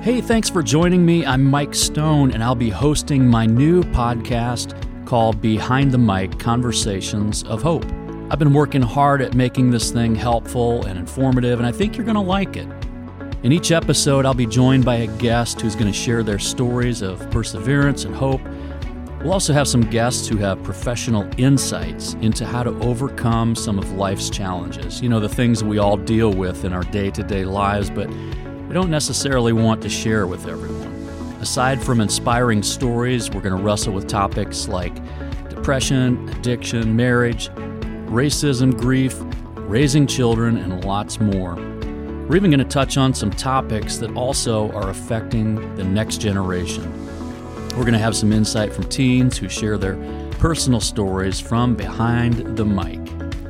Hey, thanks for joining me. I'm Mike Stone, and I'll be hosting my new podcast called Behind the Mic Conversations of Hope. I've been working hard at making this thing helpful and informative, and I think you're going to like it. In each episode, I'll be joined by a guest who's going to share their stories of perseverance and hope. We'll also have some guests who have professional insights into how to overcome some of life's challenges. You know, the things we all deal with in our day to day lives, but we don't necessarily want to share with everyone. Aside from inspiring stories, we're going to wrestle with topics like depression, addiction, marriage, racism, grief, raising children, and lots more. We're even going to touch on some topics that also are affecting the next generation. We're going to have some insight from teens who share their personal stories from behind the mic.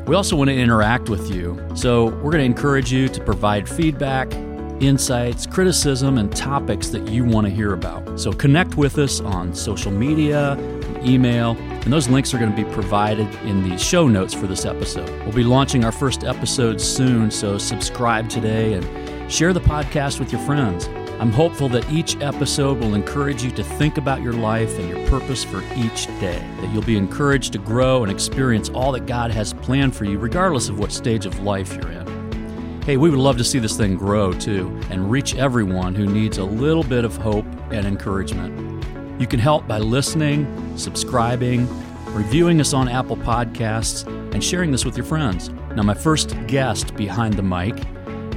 We also want to interact with you, so we're going to encourage you to provide feedback insights, criticism, and topics that you want to hear about. So connect with us on social media, email, and those links are going to be provided in the show notes for this episode. We'll be launching our first episode soon, so subscribe today and share the podcast with your friends. I'm hopeful that each episode will encourage you to think about your life and your purpose for each day, that you'll be encouraged to grow and experience all that God has planned for you, regardless of what stage of life you're in. Hey, we would love to see this thing grow too and reach everyone who needs a little bit of hope and encouragement. You can help by listening, subscribing, reviewing us on Apple Podcasts, and sharing this with your friends. Now, my first guest behind the mic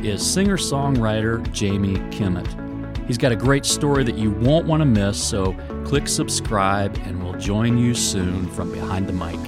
is singer songwriter Jamie Kimmett. He's got a great story that you won't want to miss, so click subscribe and we'll join you soon from behind the mic.